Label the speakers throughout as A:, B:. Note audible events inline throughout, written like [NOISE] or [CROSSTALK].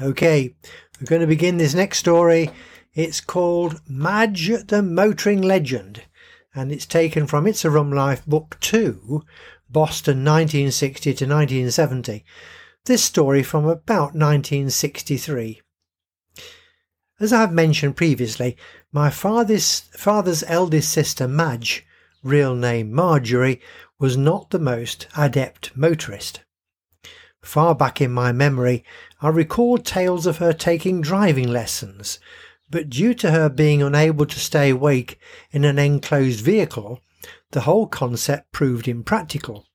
A: Okay, we're going to begin this next story. It's called Madge the Motoring Legend, and it's taken from It's a Rum Life Book 2, Boston 1960 to 1970. This story from about 1963. As I have mentioned previously, my father's, father's eldest sister, Madge, real name Marjorie, was not the most adept motorist. Far back in my memory, I recall tales of her taking driving lessons, but due to her being unable to stay awake in an enclosed vehicle, the whole concept proved impractical.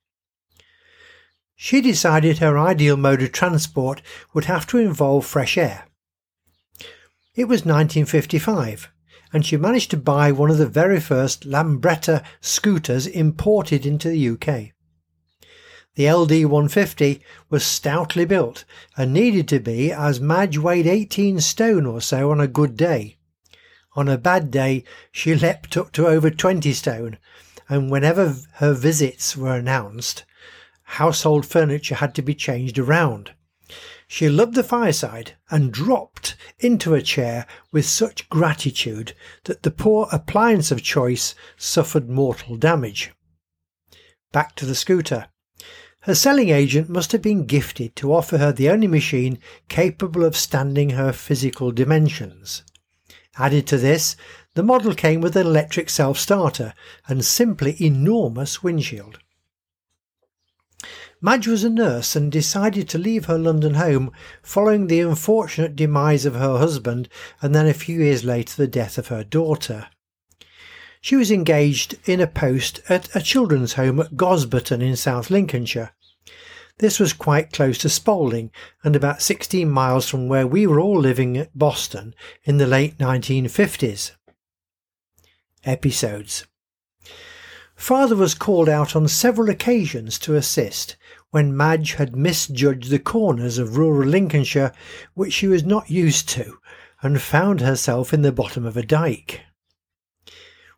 A: She decided her ideal mode of transport would have to involve fresh air. It was 1955, and she managed to buy one of the very first Lambretta scooters imported into the UK. The LD 150 was stoutly built and needed to be as Madge weighed 18 stone or so on a good day. On a bad day, she [LAUGHS] leapt up to over 20 stone, and whenever her visits were announced, household furniture had to be changed around. She loved the fireside and dropped into a chair with such gratitude that the poor appliance of choice suffered mortal damage. Back to the scooter. Her selling agent must have been gifted to offer her the only machine capable of standing her physical dimensions. Added to this, the model came with an electric self-starter and simply enormous windshield. Madge was a nurse and decided to leave her London home following the unfortunate demise of her husband and then a few years later the death of her daughter. She was engaged in a post at a children's home at Gosberton in South Lincolnshire. This was quite close to Spalding and about 16 miles from where we were all living at Boston in the late 1950s. Episodes Father was called out on several occasions to assist when Madge had misjudged the corners of rural Lincolnshire, which she was not used to, and found herself in the bottom of a dyke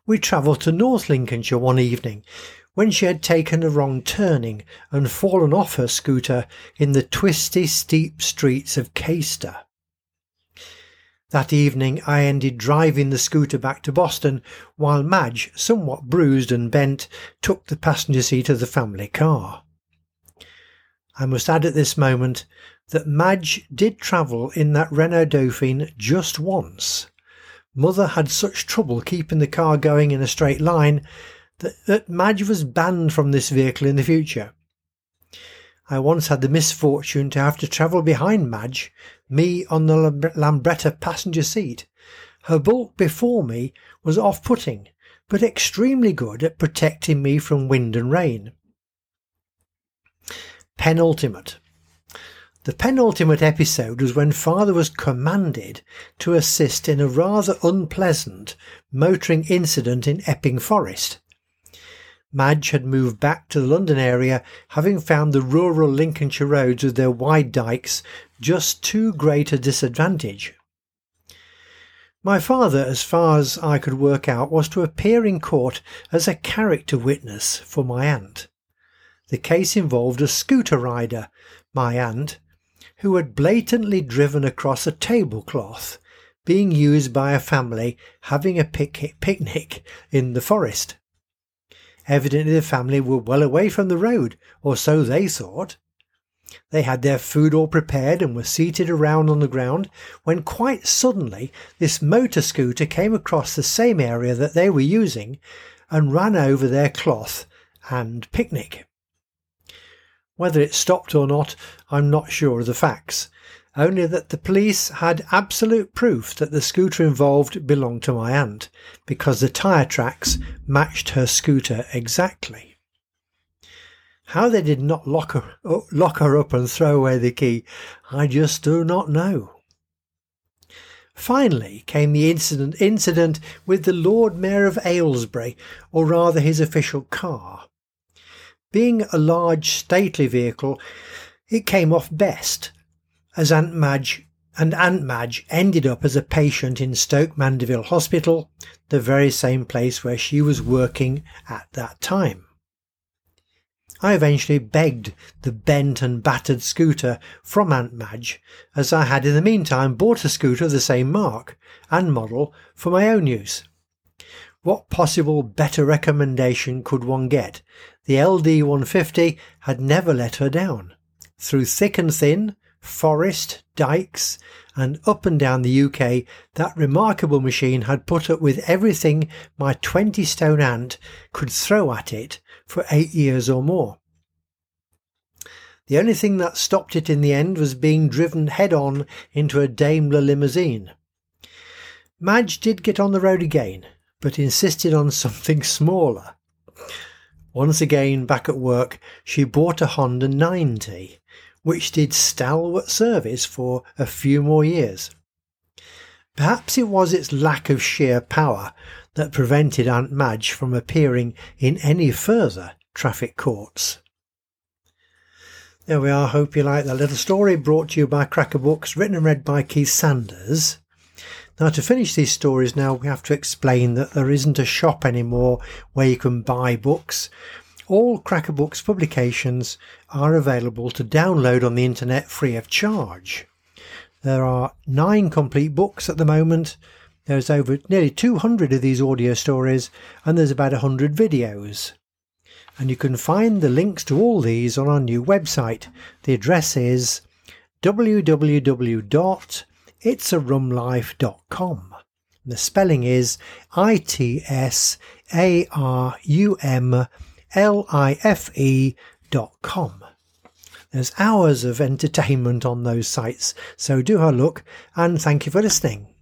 A: we travelled to North Lincolnshire one evening when she had taken a wrong turning and fallen off her scooter in the twisty, steep streets of Caistor. That evening I ended driving the scooter back to Boston while Madge, somewhat bruised and bent, took the passenger seat of the family car. I must add at this moment that Madge did travel in that Renault Dauphine just once, Mother had such trouble keeping the car going in a straight line that, that Madge was banned from this vehicle in the future. I once had the misfortune to have to travel behind Madge, me on the Lambretta passenger seat. Her bulk before me was off putting, but extremely good at protecting me from wind and rain. Penultimate. The penultimate episode was when father was commanded to assist in a rather unpleasant motoring incident in Epping Forest. Madge had moved back to the London area, having found the rural Lincolnshire roads with their wide dykes just too great a disadvantage. My father, as far as I could work out, was to appear in court as a character witness for my aunt. The case involved a scooter rider, my aunt, who had blatantly driven across a tablecloth being used by a family having a picnic in the forest. Evidently, the family were well away from the road, or so they thought. They had their food all prepared and were seated around on the ground when quite suddenly this motor scooter came across the same area that they were using and ran over their cloth and picnic. Whether it stopped or not, I'm not sure of the facts, only that the police had absolute proof that the scooter involved belonged to my aunt, because the tyre tracks matched her scooter exactly. How they did not lock her, lock her up and throw away the key, I just do not know. Finally came the incident, incident with the Lord Mayor of Aylesbury, or rather his official car. Being a large, stately vehicle, it came off best, as Aunt Madge and Aunt Madge ended up as a patient in Stoke Mandeville Hospital, the very same place where she was working at that time. I eventually begged the bent and battered scooter from Aunt Madge, as I had in the meantime bought a scooter of the same mark and model for my own use. What possible better recommendation could one get? The LD 150 had never let her down. Through thick and thin, forest, dikes, and up and down the UK, that remarkable machine had put up with everything my 20 stone aunt could throw at it for eight years or more. The only thing that stopped it in the end was being driven head on into a Daimler limousine. Madge did get on the road again, but insisted on something smaller. Once again back at work, she bought a Honda 90, which did stalwart service for a few more years. Perhaps it was its lack of sheer power that prevented Aunt Madge from appearing in any further traffic courts. There we are. Hope you like that little story brought to you by Cracker Books, written and read by Keith Sanders. Now, to finish these stories, now we have to explain that there isn't a shop anymore where you can buy books. All Cracker Books publications are available to download on the internet free of charge. There are nine complete books at the moment. There's over nearly 200 of these audio stories, and there's about 100 videos. And you can find the links to all these on our new website. The address is www.itsarumlife.com. The spelling is I T S A R U M L I F E dot com. There's hours of entertainment on those sites, so do have a look and thank you for listening.